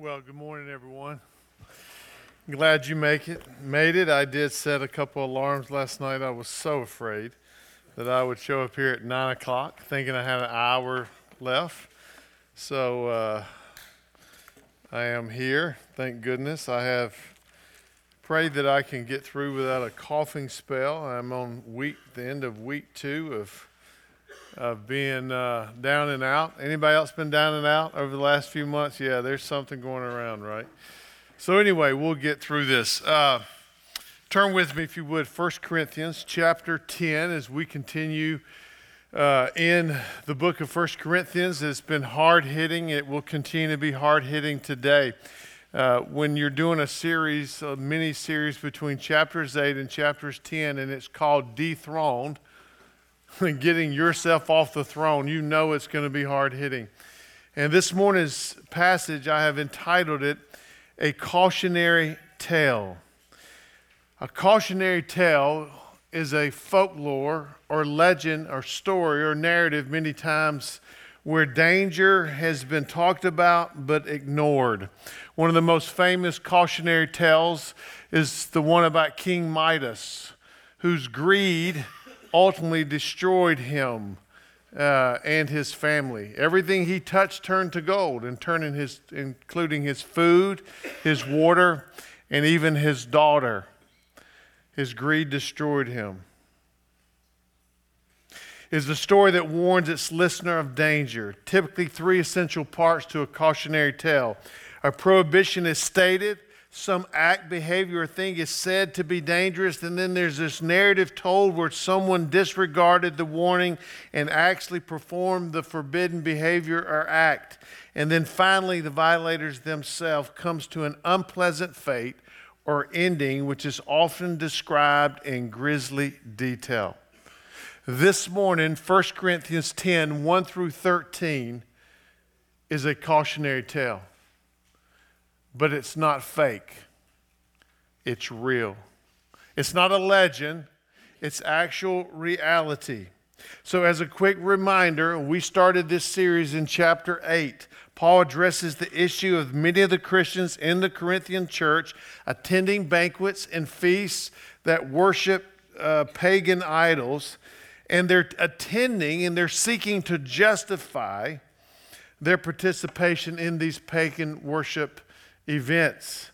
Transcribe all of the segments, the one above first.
Well, good morning, everyone. Glad you make it, made it. I did set a couple alarms last night. I was so afraid that I would show up here at nine o'clock, thinking I had an hour left. So uh, I am here. Thank goodness. I have prayed that I can get through without a coughing spell. I'm on week, the end of week two of of being uh, down and out. Anybody else been down and out over the last few months? Yeah, there's something going around, right? So anyway, we'll get through this. Uh, turn with me, if you would, 1 Corinthians chapter 10 as we continue uh, in the book of 1 Corinthians. It's been hard hitting. It will continue to be hard hitting today. Uh, when you're doing a series, a mini series between chapters 8 and chapters 10, and it's called Dethroned, getting yourself off the throne, you know it's going to be hard hitting. And this morning's passage, I have entitled it A Cautionary Tale. A cautionary tale is a folklore or legend or story or narrative many times where danger has been talked about but ignored. One of the most famous cautionary tales is the one about King Midas, whose greed ultimately destroyed him uh, and his family. Everything he touched turned to gold, and turning his, including his food, his water, and even his daughter. His greed destroyed him. Is a story that warns its listener of danger. Typically, three essential parts to a cautionary tale. A prohibition is stated, some act, behavior, or thing is said to be dangerous, and then there's this narrative told where someone disregarded the warning and actually performed the forbidden behavior or act. And then finally, the violators themselves comes to an unpleasant fate or ending, which is often described in grisly detail. This morning, 1 Corinthians 10 1 through 13 is a cautionary tale but it's not fake. It's real. It's not a legend, it's actual reality. So, as a quick reminder, we started this series in chapter 8. Paul addresses the issue of many of the Christians in the Corinthian church attending banquets and feasts that worship uh, pagan idols, and they're attending and they're seeking to justify their participation in these pagan worship events.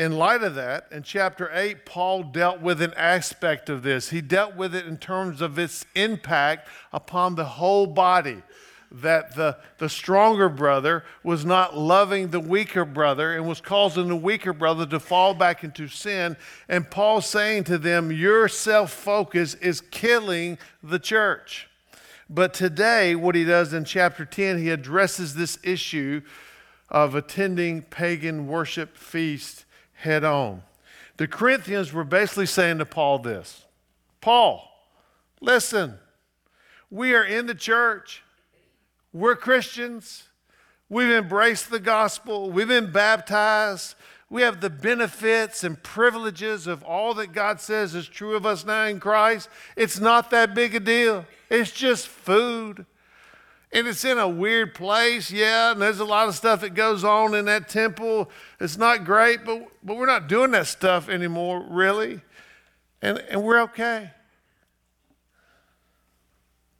In light of that, in chapter 8, Paul dealt with an aspect of this. He dealt with it in terms of its impact upon the whole body. That the, the stronger brother was not loving the weaker brother and was causing the weaker brother to fall back into sin. And Paul saying to them, Your self focus is killing the church. But today, what he does in chapter 10, he addresses this issue of attending pagan worship feast head on. The Corinthians were basically saying to Paul this Paul, listen, we are in the church, we're Christians, we've embraced the gospel, we've been baptized. We have the benefits and privileges of all that God says is true of us now in Christ. It's not that big a deal. It's just food. And it's in a weird place, yeah, and there's a lot of stuff that goes on in that temple. It's not great, but, but we're not doing that stuff anymore, really. And, and we're okay.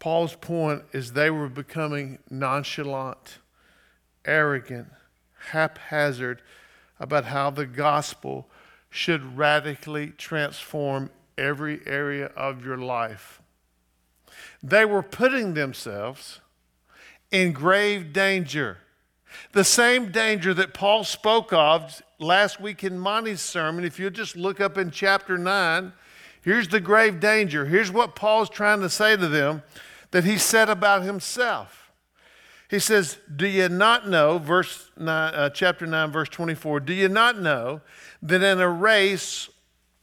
Paul's point is they were becoming nonchalant, arrogant, haphazard about how the gospel should radically transform every area of your life. They were putting themselves in grave danger. The same danger that Paul spoke of last week in Monty's sermon, if you just look up in chapter 9, here's the grave danger. Here's what Paul's trying to say to them that he said about himself. He says, Do you not know, verse nine, uh, chapter 9, verse 24, do you not know that in a race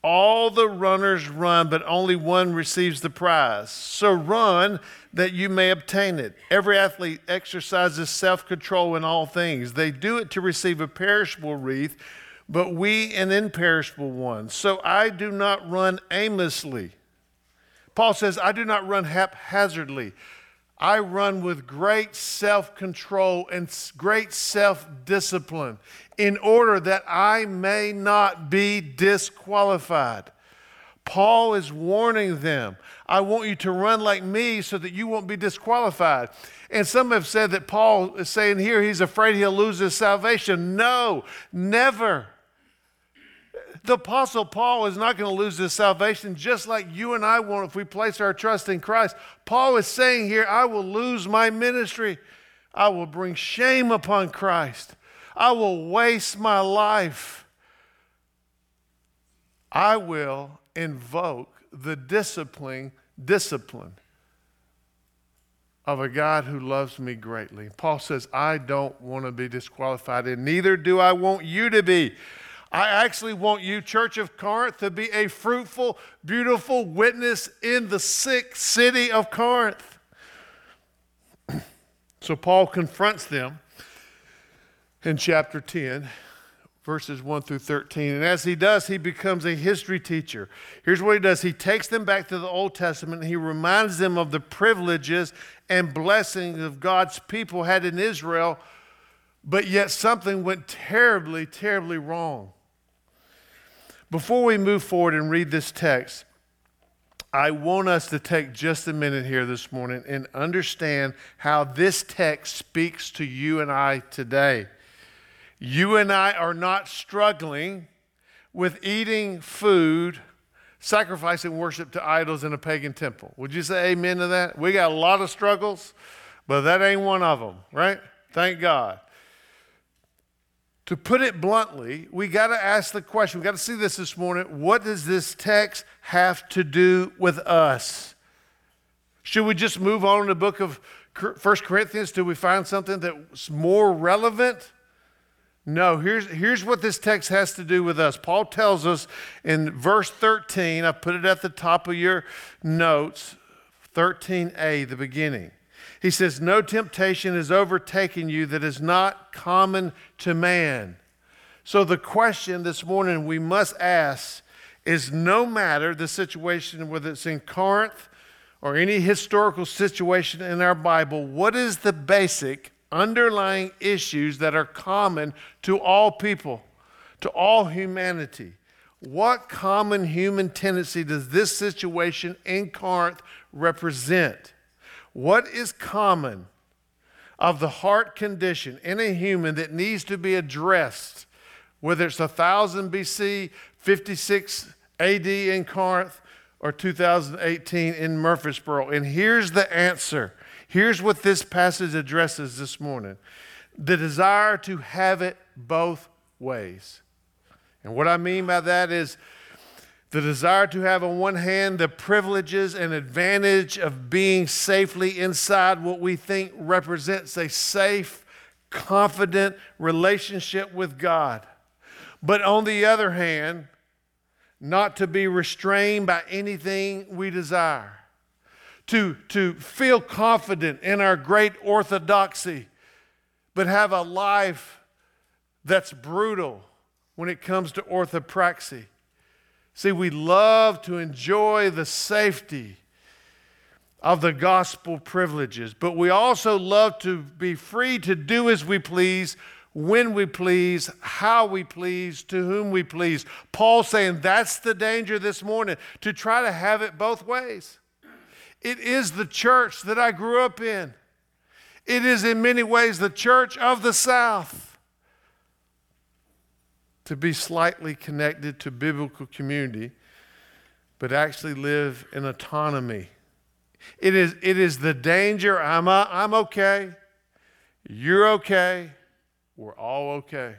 all the runners run, but only one receives the prize? So run that you may obtain it. Every athlete exercises self control in all things. They do it to receive a perishable wreath, but we an imperishable one. So I do not run aimlessly. Paul says, I do not run haphazardly. I run with great self control and great self discipline in order that I may not be disqualified. Paul is warning them I want you to run like me so that you won't be disqualified. And some have said that Paul is saying here he's afraid he'll lose his salvation. No, never. The Apostle Paul is not going to lose his salvation just like you and I won't if we place our trust in Christ. Paul is saying here, I will lose my ministry. I will bring shame upon Christ. I will waste my life. I will invoke the discipline, discipline of a God who loves me greatly. Paul says, I don't want to be disqualified, and neither do I want you to be. I actually want you, Church of Corinth, to be a fruitful, beautiful witness in the sick city of Corinth. so Paul confronts them in chapter 10, verses 1 through 13. And as he does, he becomes a history teacher. Here's what he does he takes them back to the Old Testament and he reminds them of the privileges and blessings of God's people had in Israel, but yet something went terribly, terribly wrong. Before we move forward and read this text, I want us to take just a minute here this morning and understand how this text speaks to you and I today. You and I are not struggling with eating food, sacrificing worship to idols in a pagan temple. Would you say amen to that? We got a lot of struggles, but that ain't one of them, right? Thank God to put it bluntly, we got to ask the question, we got to see this this morning. What does this text have to do with us? Should we just move on to the book of 1 Corinthians till we find something that's more relevant? No, here's, here's what this text has to do with us. Paul tells us in verse 13, I put it at the top of your notes, 13a, the beginning. He says, No temptation has overtaken you that is not common to man. So, the question this morning we must ask is no matter the situation, whether it's in Corinth or any historical situation in our Bible, what is the basic underlying issues that are common to all people, to all humanity? What common human tendency does this situation in Corinth represent? What is common of the heart condition in a human that needs to be addressed, whether it's 1000 BC, 56 AD in Corinth, or 2018 in Murfreesboro? And here's the answer. Here's what this passage addresses this morning the desire to have it both ways. And what I mean by that is the desire to have, on one hand, the privileges and advantage of being safely inside what we think represents a safe, confident relationship with God. But on the other hand, not to be restrained by anything we desire. To, to feel confident in our great orthodoxy, but have a life that's brutal when it comes to orthopraxy See, we love to enjoy the safety of the gospel privileges, but we also love to be free to do as we please, when we please, how we please, to whom we please. Paul saying that's the danger this morning, to try to have it both ways. It is the church that I grew up in. It is in many ways the church of the South to be slightly connected to biblical community, but actually live in autonomy. It is, it is the danger I'm, a, I'm okay, you're okay, we're all okay.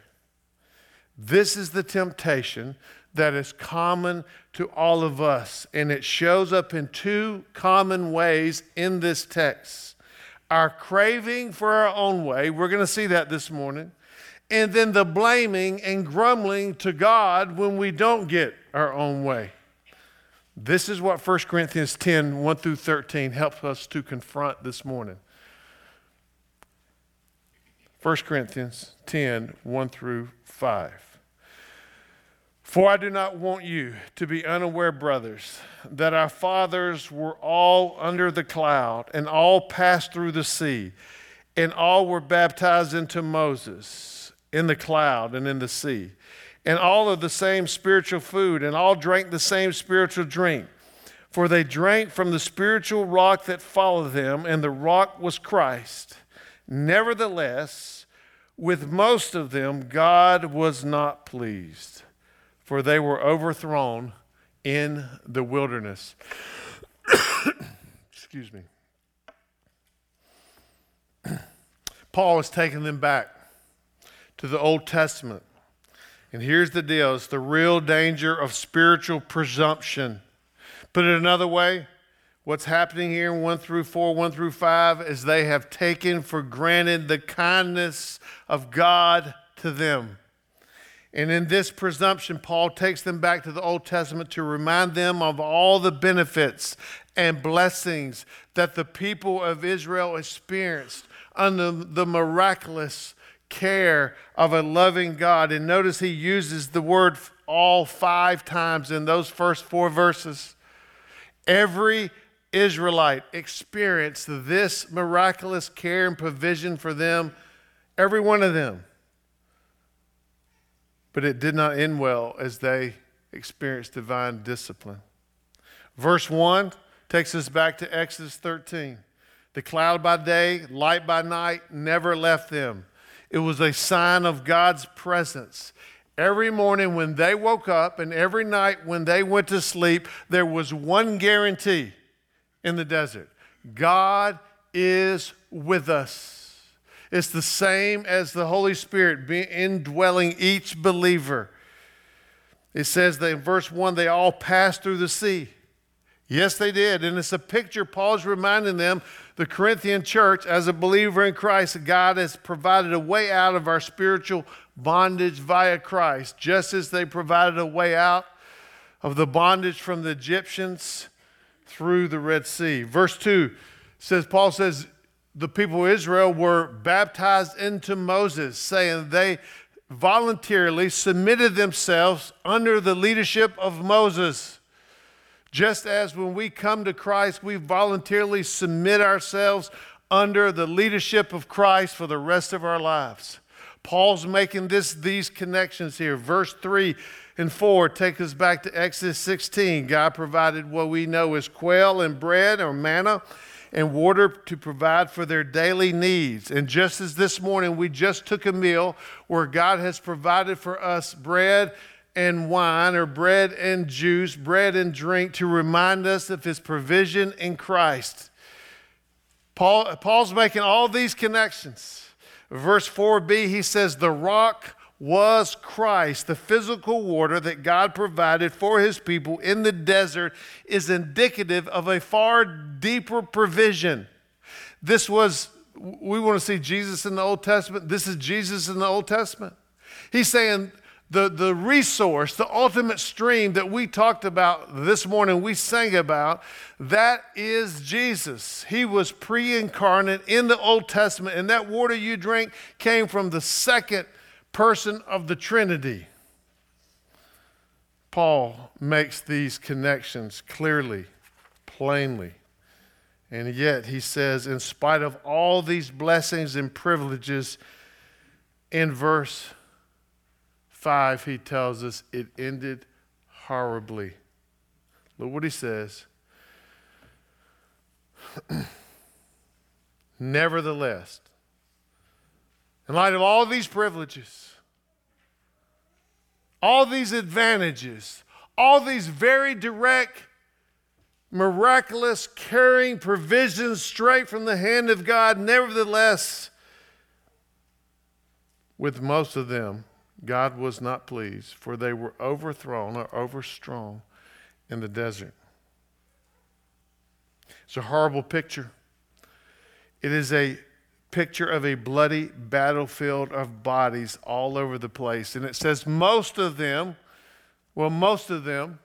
This is the temptation that is common to all of us, and it shows up in two common ways in this text. Our craving for our own way, we're going to see that this morning and then the blaming and grumbling to God when we don't get our own way. This is what 1 Corinthians 10 1 through 13 helps us to confront this morning. 1 Corinthians 10 1 through 5. For I do not want you to be unaware, brothers, that our fathers were all under the cloud, and all passed through the sea, and all were baptized into Moses in the cloud and in the sea, and all of the same spiritual food, and all drank the same spiritual drink. For they drank from the spiritual rock that followed them, and the rock was Christ. Nevertheless, with most of them, God was not pleased for they were overthrown in the wilderness. Excuse me. Paul is taking them back to the Old Testament. And here's the deal it's the real danger of spiritual presumption. Put it another way, what's happening here in 1 through 4, 1 through 5, is they have taken for granted the kindness of God to them. And in this presumption, Paul takes them back to the Old Testament to remind them of all the benefits and blessings that the people of Israel experienced under the miraculous care of a loving God. And notice he uses the word all five times in those first four verses. Every Israelite experienced this miraculous care and provision for them, every one of them. But it did not end well as they experienced divine discipline. Verse 1 takes us back to Exodus 13. The cloud by day, light by night never left them. It was a sign of God's presence. Every morning when they woke up and every night when they went to sleep, there was one guarantee in the desert God is with us. It's the same as the Holy Spirit indwelling each believer. It says that in verse 1 they all passed through the sea. Yes, they did. And it's a picture Paul's reminding them, the Corinthian church, as a believer in Christ, God has provided a way out of our spiritual bondage via Christ, just as they provided a way out of the bondage from the Egyptians through the Red Sea. Verse 2 says, Paul says, the people of Israel were baptized into Moses, saying they voluntarily submitted themselves under the leadership of Moses. Just as when we come to Christ, we voluntarily submit ourselves under the leadership of Christ for the rest of our lives. Paul's making this, these connections here. Verse 3 and 4 take us back to Exodus 16. God provided what we know as quail and bread or manna and water to provide for their daily needs. And just as this morning we just took a meal where God has provided for us bread and wine, or bread and juice, bread and drink to remind us of his provision in Christ. Paul, Paul's making all these connections. Verse 4b, he says, The rock was Christ. The physical water that God provided for his people in the desert is indicative of a far deeper provision. This was, we want to see Jesus in the Old Testament. This is Jesus in the Old Testament. He's saying, the, the resource, the ultimate stream that we talked about this morning, we sang about, that is Jesus. He was pre incarnate in the Old Testament, and that water you drink came from the second person of the Trinity. Paul makes these connections clearly, plainly. And yet he says, in spite of all these blessings and privileges, in verse 5, he tells us it ended horribly. Look what he says. Nevertheless, in light of all these privileges, all these advantages, all these very direct, miraculous, caring provisions straight from the hand of God, nevertheless, with most of them, God was not pleased, for they were overthrown or overstrong in the desert. It's a horrible picture. It is a picture of a bloody battlefield of bodies all over the place. And it says most of them, well, most of them,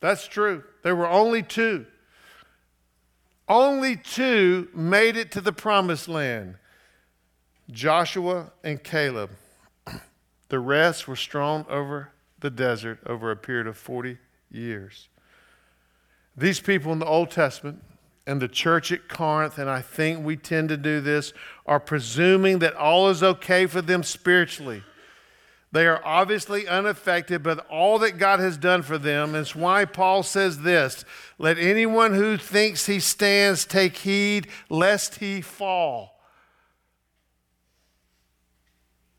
that's true. There were only two. Only two made it to the promised land Joshua and Caleb. The rest were strewn over the desert over a period of 40 years. These people in the Old Testament and the church at Corinth, and I think we tend to do this, are presuming that all is okay for them spiritually. They are obviously unaffected by all that God has done for them. It's why Paul says this Let anyone who thinks he stands take heed lest he fall.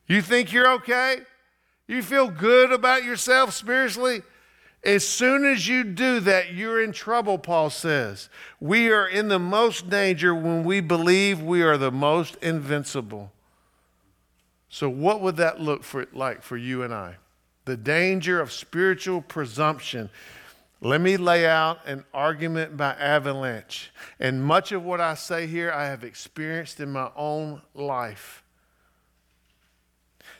You think you're okay? You feel good about yourself spiritually? As soon as you do that, you're in trouble, Paul says. We are in the most danger when we believe we are the most invincible. So, what would that look for, like for you and I? The danger of spiritual presumption. Let me lay out an argument by avalanche. And much of what I say here, I have experienced in my own life.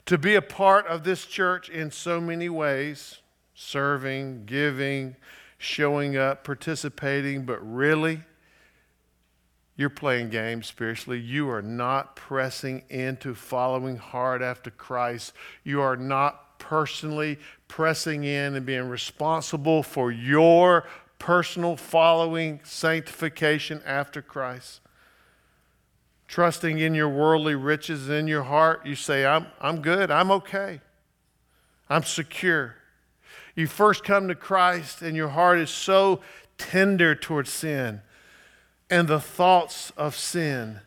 To be a part of this church in so many ways serving, giving, showing up, participating, but really, you're playing games spiritually. You are not pressing into following hard after Christ. You are not personally pressing in and being responsible for your personal following sanctification after Christ. Trusting in your worldly riches in your heart, you say, I'm, I'm good, I'm okay, I'm secure. You first come to Christ and your heart is so tender towards sin and the thoughts of sin.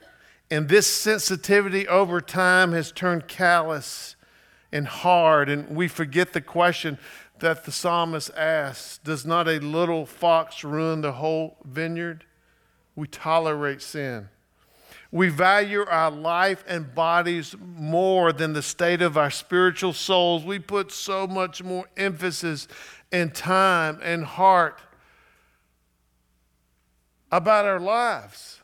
And this sensitivity over time has turned callous and hard. And we forget the question that the psalmist asks Does not a little fox ruin the whole vineyard? We tolerate sin. We value our life and bodies more than the state of our spiritual souls. We put so much more emphasis and time and heart about our lives,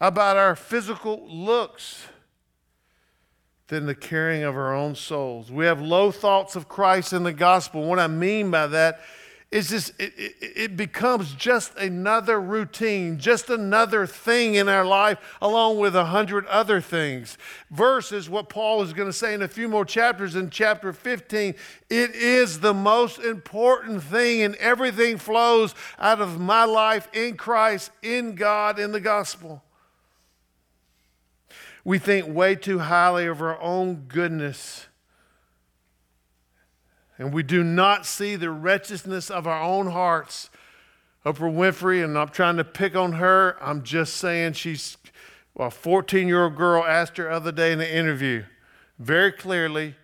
about our physical looks, than the caring of our own souls. We have low thoughts of Christ in the gospel. What I mean by that is just it, it, it, becomes just another routine, just another thing in our life, along with a hundred other things. Versus what Paul is going to say in a few more chapters in chapter 15. It is the most important thing, and everything flows out of my life in Christ, in God, in the gospel. We think way too highly of our own goodness and we do not see the wretchedness of our own hearts. Oprah Winfrey, and I'm trying to pick on her, I'm just saying she's well, a 14 year old girl asked her other day in an interview very clearly,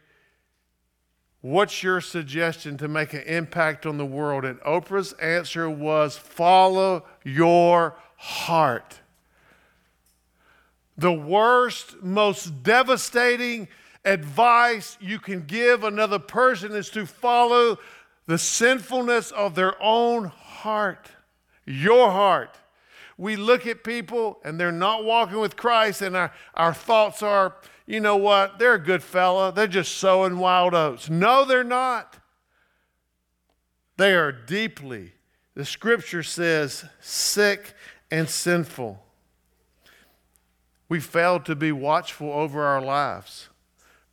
What's your suggestion to make an impact on the world? And Oprah's answer was follow your heart. The worst, most devastating, advice you can give another person is to follow the sinfulness of their own heart, your heart. We look at people and they're not walking with Christ, and our, our thoughts are, you know what, they're a good fella. They're just sowing wild oats. No, they're not. They are deeply, the scripture says, sick and sinful. We fail to be watchful over our lives.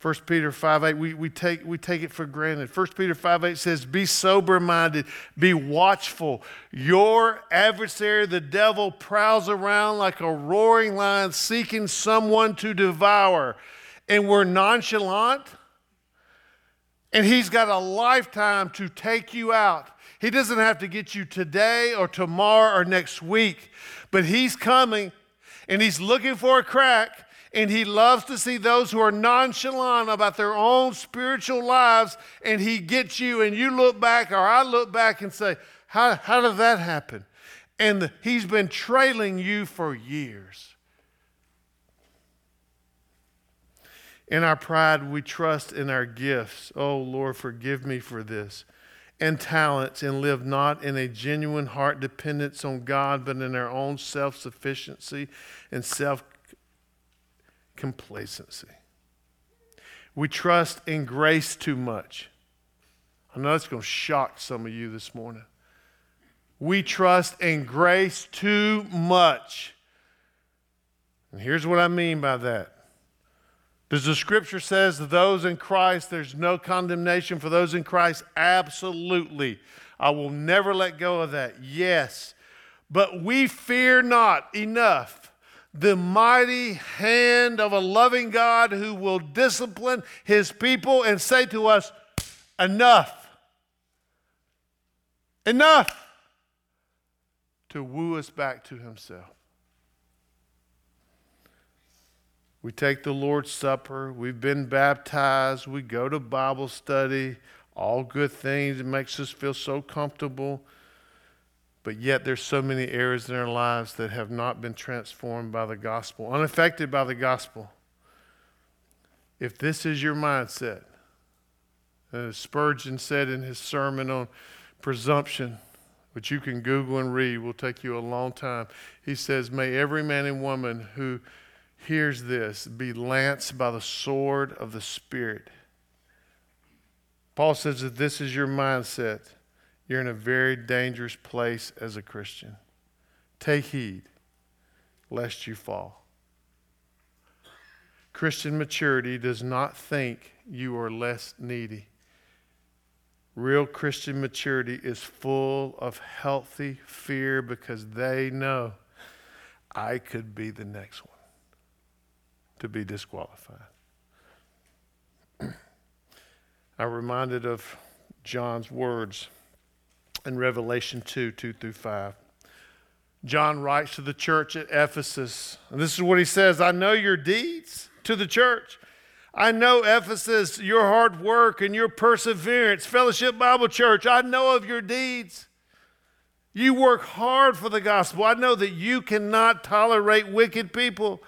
1 Peter 5 8, we, we, take, we take it for granted. 1 Peter 5 8 says, Be sober minded, be watchful. Your adversary, the devil, prowls around like a roaring lion seeking someone to devour. And we're nonchalant, and he's got a lifetime to take you out. He doesn't have to get you today or tomorrow or next week, but he's coming and he's looking for a crack and he loves to see those who are nonchalant about their own spiritual lives, and he gets you, and you look back, or I look back and say, How, how did that happen? And he's been trailing you for years. In our pride, we trust in our gifts. Oh, Lord, forgive me for this. And talents, and live not in a genuine heart dependence on God, but in our own self sufficiency and self complacency. We trust in grace too much. I know it's going to shock some of you this morning. We trust in grace too much. And here's what I mean by that Does the scripture says those in Christ there's no condemnation for those in Christ? Absolutely. I will never let go of that. Yes. But we fear not enough the mighty hand of a loving God who will discipline his people and say to us, enough. Enough to woo us back to himself. We take the Lord's Supper. We've been baptized. We go to Bible study. All good things. It makes us feel so comfortable. But yet, there's so many areas in our lives that have not been transformed by the gospel, unaffected by the gospel. If this is your mindset, as Spurgeon said in his sermon on presumption, which you can Google and read, will take you a long time. He says, May every man and woman who hears this be lanced by the sword of the Spirit. Paul says that this is your mindset, you're in a very dangerous place as a Christian. Take heed lest you fall. Christian maturity does not think you are less needy. Real Christian maturity is full of healthy fear because they know I could be the next one to be disqualified. I'm reminded of John's words in Revelation 2 2 through 5. John writes to the church at Ephesus, and this is what he says I know your deeds to the church. I know Ephesus, your hard work and your perseverance. Fellowship Bible Church, I know of your deeds. You work hard for the gospel. I know that you cannot tolerate wicked people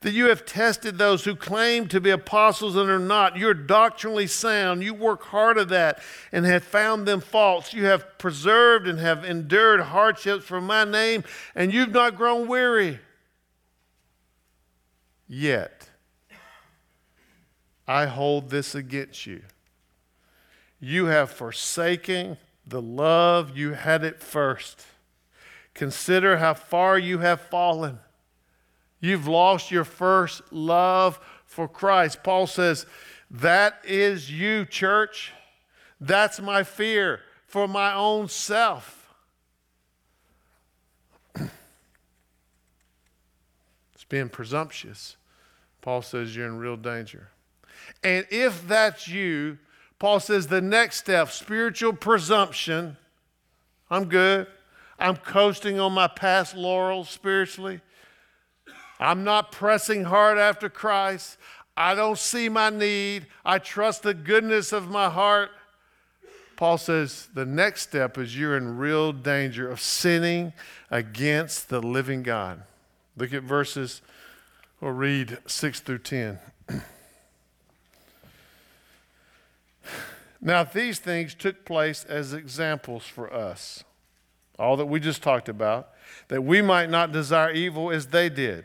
that you have tested those who claim to be apostles and are not. You're doctrinally sound. You work hard at that and have found them false. You have preserved and have endured hardships for my name, and you've not grown weary. Yet, I hold this against you. You have forsaken the love you had at first. Consider how far you have fallen. You've lost your first love for Christ. Paul says, That is you, church. That's my fear for my own self. it's being presumptuous. Paul says you're in real danger. And if that's you, Paul says the next step spiritual presumption. I'm good. I'm coasting on my past laurels spiritually. I'm not pressing hard after Christ. I don't see my need. I trust the goodness of my heart. Paul says the next step is you're in real danger of sinning against the living God. Look at verses, or read 6 through 10. now, these things took place as examples for us, all that we just talked about, that we might not desire evil as they did.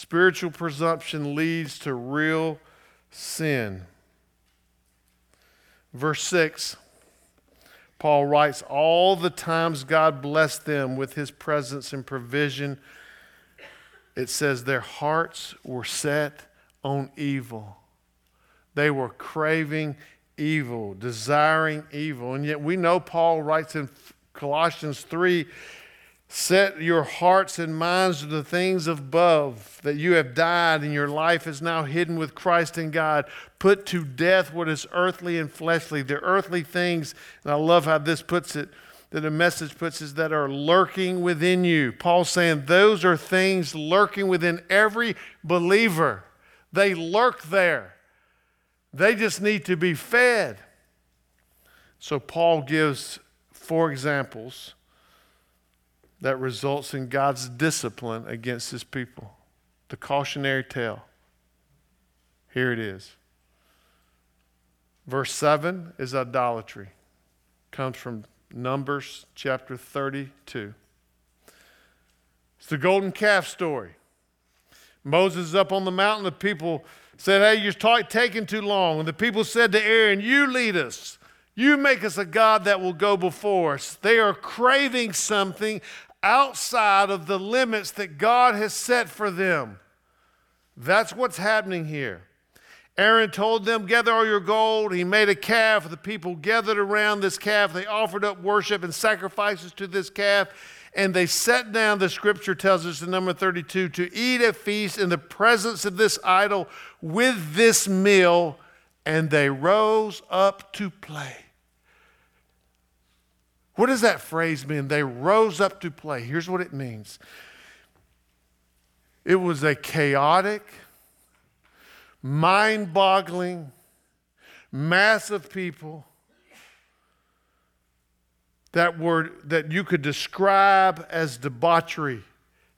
Spiritual presumption leads to real sin. Verse 6, Paul writes, All the times God blessed them with his presence and provision, it says their hearts were set on evil. They were craving evil, desiring evil. And yet we know Paul writes in Colossians 3 Set your hearts and minds to the things above, that you have died and your life is now hidden with Christ in God. Put to death what is earthly and fleshly, the earthly things. And I love how this puts it, that the message puts is that are lurking within you. Paul's saying those are things lurking within every believer. They lurk there. They just need to be fed. So Paul gives four examples that results in God's discipline against his people. The cautionary tale. Here it is. Verse 7 is idolatry. Comes from Numbers chapter 32. It's the golden calf story. Moses is up on the mountain. The people said, Hey, you're taking too long. And the people said to Aaron, You lead us. You make us a God that will go before us. They are craving something outside of the limits that God has set for them. That's what's happening here. Aaron told them, Gather all your gold. He made a calf. The people gathered around this calf. They offered up worship and sacrifices to this calf. And they sat down, the scripture tells us in number 32, to eat a feast in the presence of this idol with this meal. And they rose up to play. What does that phrase mean? They rose up to play. Here's what it means it was a chaotic, mind boggling mass of people that were that you could describe as debauchery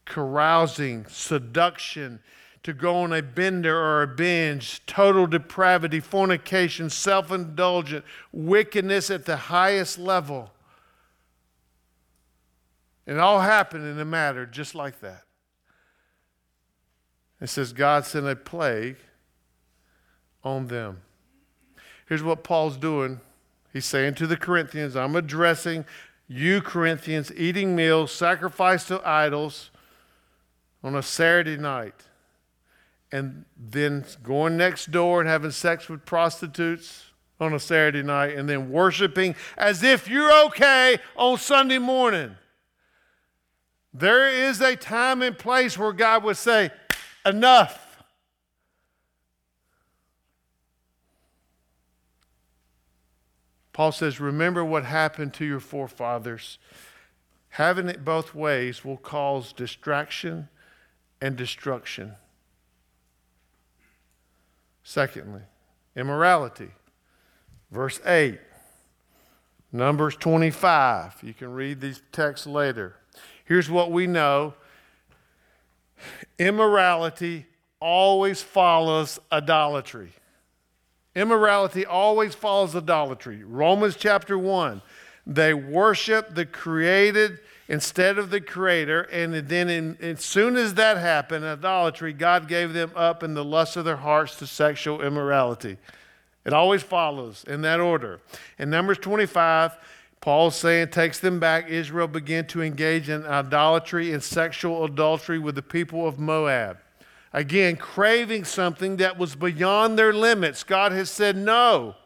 carousing seduction to go on a bender or a binge total depravity fornication self-indulgent wickedness at the highest level and it all happened in a matter just like that it says god sent a plague on them. Here's what Paul's doing. He's saying to the Corinthians, I'm addressing you, Corinthians, eating meals, sacrificed to idols on a Saturday night, and then going next door and having sex with prostitutes on a Saturday night, and then worshiping as if you're okay on Sunday morning. There is a time and place where God would say, Enough. Paul says, Remember what happened to your forefathers. Having it both ways will cause distraction and destruction. Secondly, immorality. Verse 8, Numbers 25. You can read these texts later. Here's what we know immorality always follows idolatry. Immorality always follows idolatry. Romans chapter 1. They worship the created instead of the creator. And then, in, as soon as that happened, idolatry, God gave them up in the lust of their hearts to sexual immorality. It always follows in that order. In Numbers 25, Paul's saying, takes them back. Israel began to engage in idolatry and sexual adultery with the people of Moab. Again, craving something that was beyond their limits. God has said, no.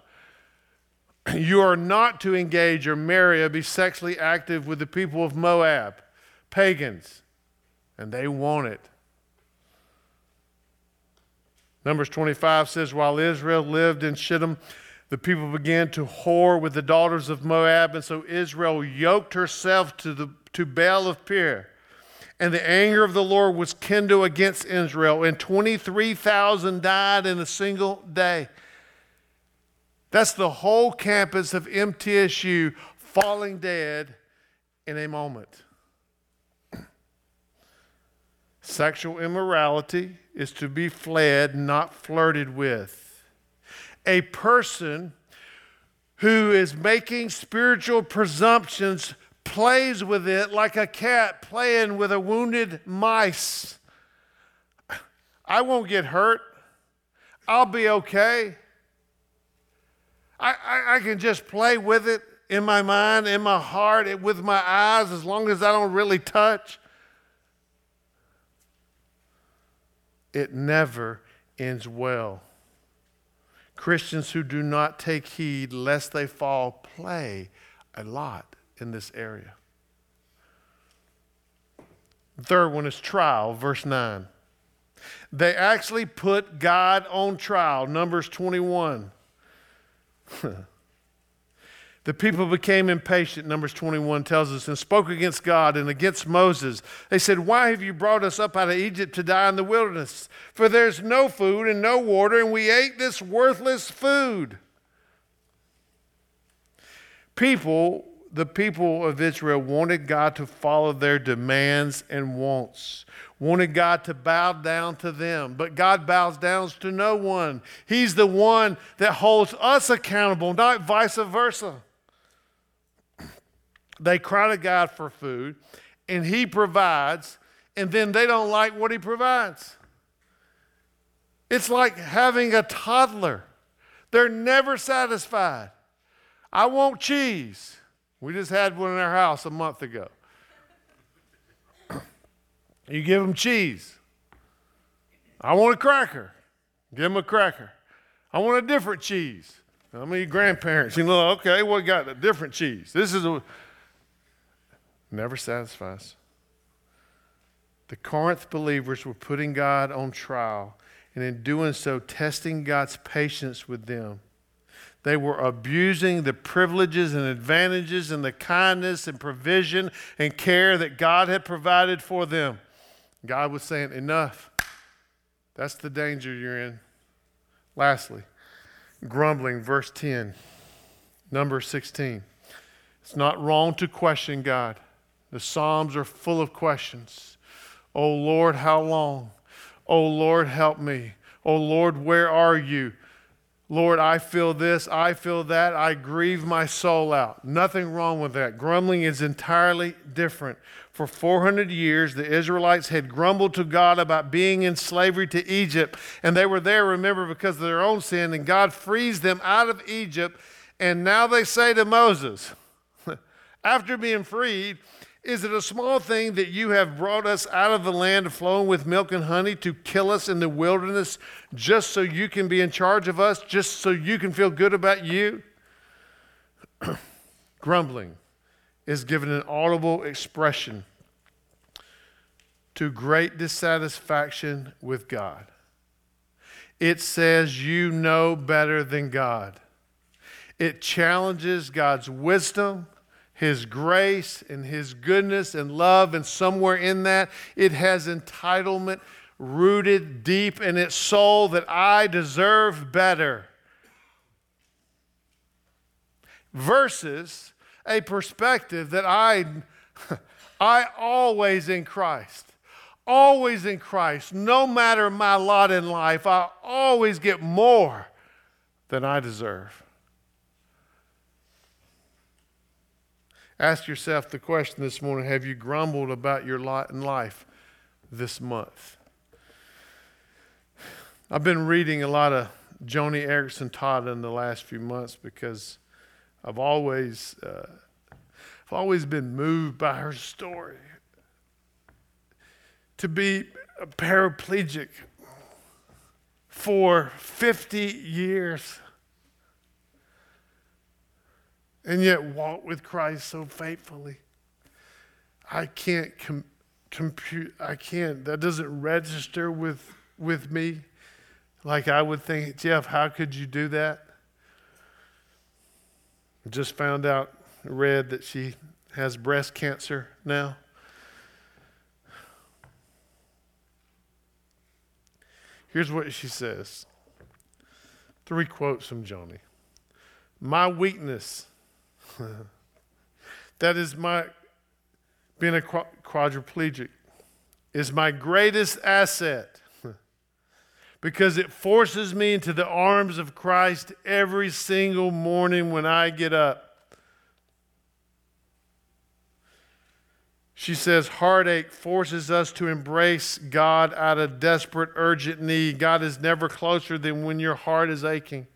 You are not to engage or marry or be sexually active with the people of Moab, pagans, and they want it. Numbers 25 says, While Israel lived in Shittim, the people began to whore with the daughters of Moab, and so Israel yoked herself to, the, to Baal of Peor and the anger of the Lord was kindled against Israel, and 23,000 died in a single day. That's the whole campus of MTSU falling dead in a moment. Sexual immorality is to be fled, not flirted with. A person who is making spiritual presumptions plays with it like a cat playing with a wounded mice. I won't get hurt. I'll be okay. I, I, I, can just play with it in my mind, in my heart, with my eyes, as long as I don't really touch. It never ends well. Christians who do not take heed lest they fall play a lot in this area. Third one is trial, verse 9. They actually put God on trial, Numbers 21. the people became impatient, Numbers 21 tells us, and spoke against God and against Moses. They said, Why have you brought us up out of Egypt to die in the wilderness? For there's no food and no water, and we ate this worthless food. People the people of Israel wanted God to follow their demands and wants, wanted God to bow down to them. But God bows down to no one. He's the one that holds us accountable, not vice versa. They cry to God for food, and He provides, and then they don't like what He provides. It's like having a toddler, they're never satisfied. I want cheese. We just had one in our house a month ago. you give them cheese. I want a cracker. Give them a cracker. I want a different cheese. I mean, grandparents, you know, okay, well, got a different cheese. This is a never satisfies. The Corinth believers were putting God on trial, and in doing so, testing God's patience with them. They were abusing the privileges and advantages and the kindness and provision and care that God had provided for them. God was saying, Enough. That's the danger you're in. Lastly, grumbling, verse 10, number 16. It's not wrong to question God. The Psalms are full of questions. Oh Lord, how long? Oh Lord, help me. Oh Lord, where are you? Lord, I feel this, I feel that, I grieve my soul out. Nothing wrong with that. Grumbling is entirely different. For 400 years, the Israelites had grumbled to God about being in slavery to Egypt, and they were there, remember, because of their own sin, and God frees them out of Egypt. And now they say to Moses, after being freed, is it a small thing that you have brought us out of the land flowing with milk and honey to kill us in the wilderness just so you can be in charge of us, just so you can feel good about you? Grumbling is given an audible expression to great dissatisfaction with God. It says, You know better than God. It challenges God's wisdom his grace and His goodness and love, and somewhere in that, it has entitlement rooted deep in its soul that I deserve better. Versus a perspective that I, I always in Christ, always in Christ, no matter my lot in life, I always get more than I deserve. Ask yourself the question this morning Have you grumbled about your lot in life this month? I've been reading a lot of Joni Eareckson Tada in the last few months because I've always, uh, I've always been moved by her story. To be a paraplegic for 50 years and yet walk with Christ so faithfully. I can't com- compute, I can't, that doesn't register with, with me like I would think, Jeff, how could you do that? Just found out, read that she has breast cancer now. Here's what she says three quotes from Joni. My weakness that is my, being a quadriplegic is my greatest asset because it forces me into the arms of Christ every single morning when I get up. She says, heartache forces us to embrace God out of desperate, urgent need. God is never closer than when your heart is aching.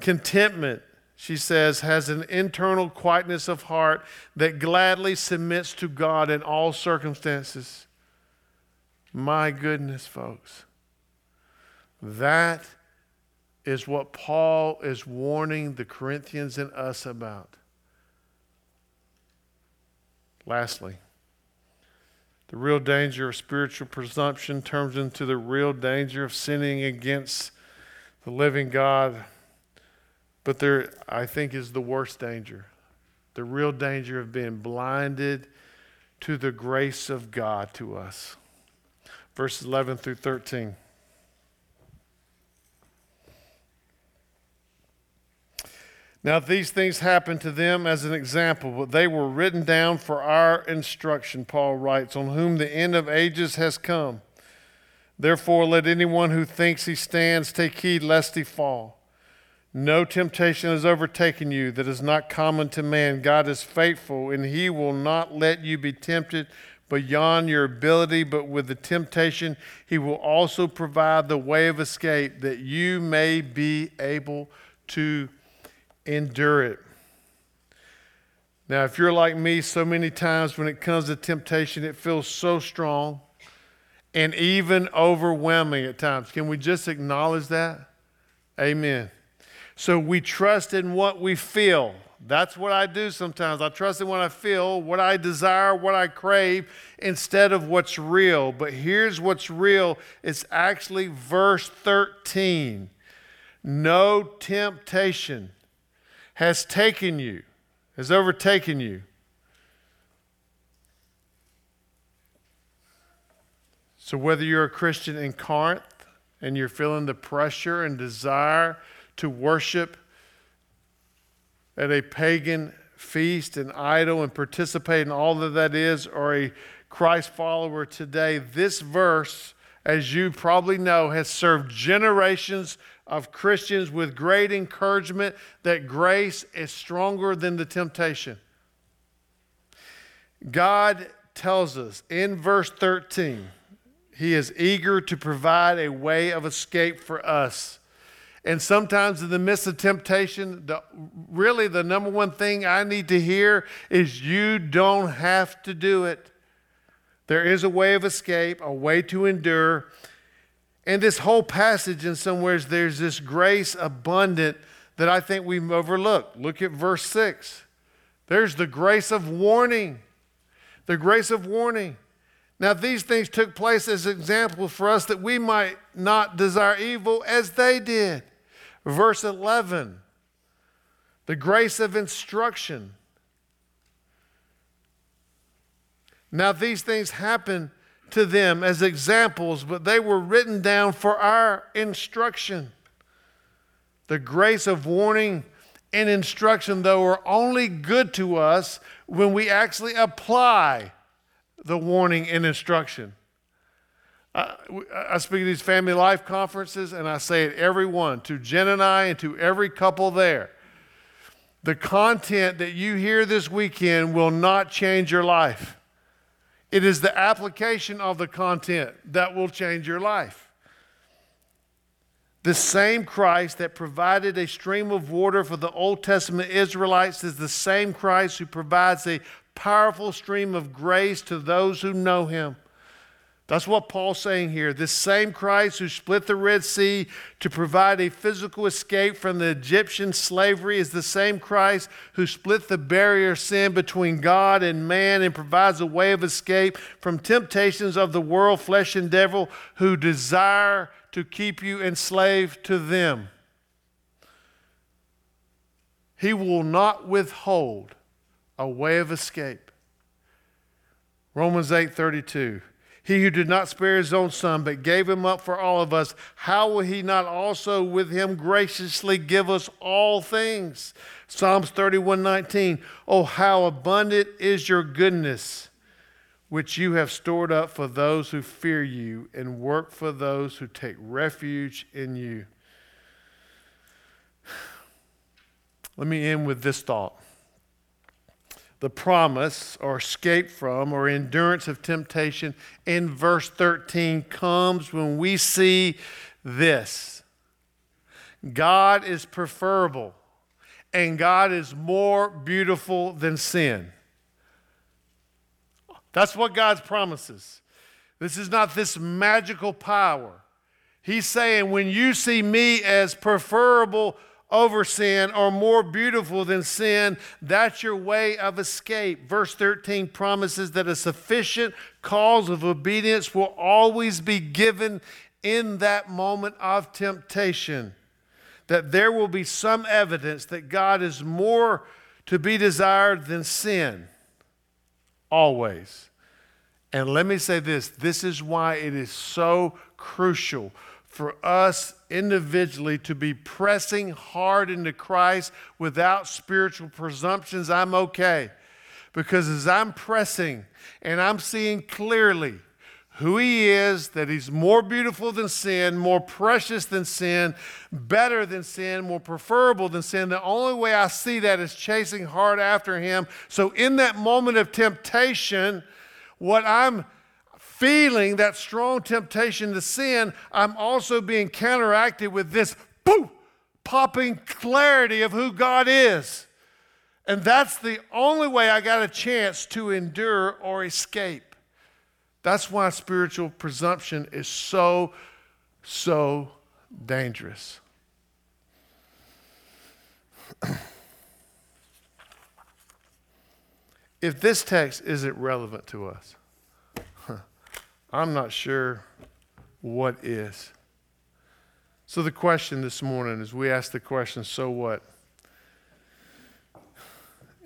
Contentment she says, has an internal quietness of heart that gladly submits to God in all circumstances. My goodness, folks. That is what Paul is warning the Corinthians and us about. Lastly, the real danger of spiritual presumption turns into the real danger of sinning against the living God but there, I think, is the worst danger the real danger of being blinded to the grace of God to us. Verses 11 through 13. Now, these things happened to them as an example, but they were written down for our instruction, Paul writes, on whom the end of ages has come. Therefore, let anyone who thinks he stands take heed lest he fall. No temptation has overtaken you that is not common to man. God is faithful, and he will not let you be tempted beyond your ability, but with the temptation, he will also provide the way of escape that you may be able to endure it. Now, if you're like me, so many times when it comes to temptation, it feels so strong and even overwhelming at times. Can we just acknowledge that? Amen. So we trust in what we feel. That's what I do sometimes. I trust in what I feel, what I desire, what I crave, instead of what's real. But here's what's real it's actually verse 13. No temptation has taken you, has overtaken you. So, whether you're a Christian in Corinth and you're feeling the pressure and desire to worship at a pagan feast and idol and participate in all that that is, or a Christ follower today, this verse, as you probably know, has served generations of Christians with great encouragement that grace is stronger than the temptation. God tells us in verse 13, He is eager to provide a way of escape for us. And sometimes in the midst of temptation, the, really the number one thing I need to hear is you don't have to do it. There is a way of escape, a way to endure. And this whole passage, in some ways, there's this grace abundant that I think we've overlooked. Look at verse 6. There's the grace of warning. The grace of warning. Now, these things took place as examples for us that we might not desire evil as they did. Verse 11, the grace of instruction. Now, these things happen to them as examples, but they were written down for our instruction. The grace of warning and instruction, though, are only good to us when we actually apply the warning and instruction. I, I speak at these family life conferences, and I say it every one to Jen and I and to every couple there. The content that you hear this weekend will not change your life. It is the application of the content that will change your life. The same Christ that provided a stream of water for the Old Testament Israelites is the same Christ who provides a powerful stream of grace to those who know him. That's what Paul's saying here. This same Christ who split the Red Sea to provide a physical escape from the Egyptian slavery is the same Christ who split the barrier of sin between God and man and provides a way of escape from temptations of the world, flesh, and devil who desire to keep you enslaved to them. He will not withhold a way of escape. Romans 8:32 he who did not spare his own son, but gave him up for all of us, how will he not also with him graciously give us all things? Psalms 31 19. Oh, how abundant is your goodness, which you have stored up for those who fear you and work for those who take refuge in you. Let me end with this thought the promise or escape from or endurance of temptation in verse 13 comes when we see this God is preferable and God is more beautiful than sin. That's what God's promises. This is not this magical power. He's saying, when you see me as preferable over sin or more beautiful than sin, that's your way of escape. Verse 13 promises that a sufficient cause of obedience will always be given in that moment of temptation. That there will be some evidence that God is more to be desired than sin. Always. And let me say this this is why it is so crucial for us individually to be pressing hard into Christ without spiritual presumptions, I'm okay. Because as I'm pressing and I'm seeing clearly who He is, that He's more beautiful than sin, more precious than sin, better than sin, more preferable than sin, the only way I see that is chasing hard after Him. So in that moment of temptation, what I'm feeling, that strong temptation to sin, I'm also being counteracted with this poof, popping clarity of who God is. And that's the only way I got a chance to endure or escape. That's why spiritual presumption is so, so dangerous. if this text isn't relevant to us, I'm not sure what is. So, the question this morning is we ask the question, so what?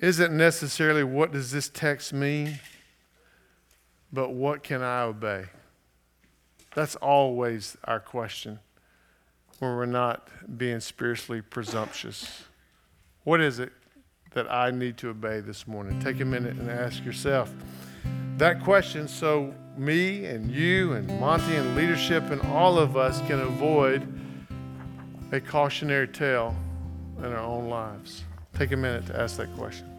isn't necessarily what does this text mean, but what can I obey? That's always our question when we're not being spiritually presumptuous. What is it that I need to obey this morning? Take a minute and ask yourself that question so me and you and Monty and leadership and all of us can avoid a cautionary tale in our own lives. Take a minute to ask that question.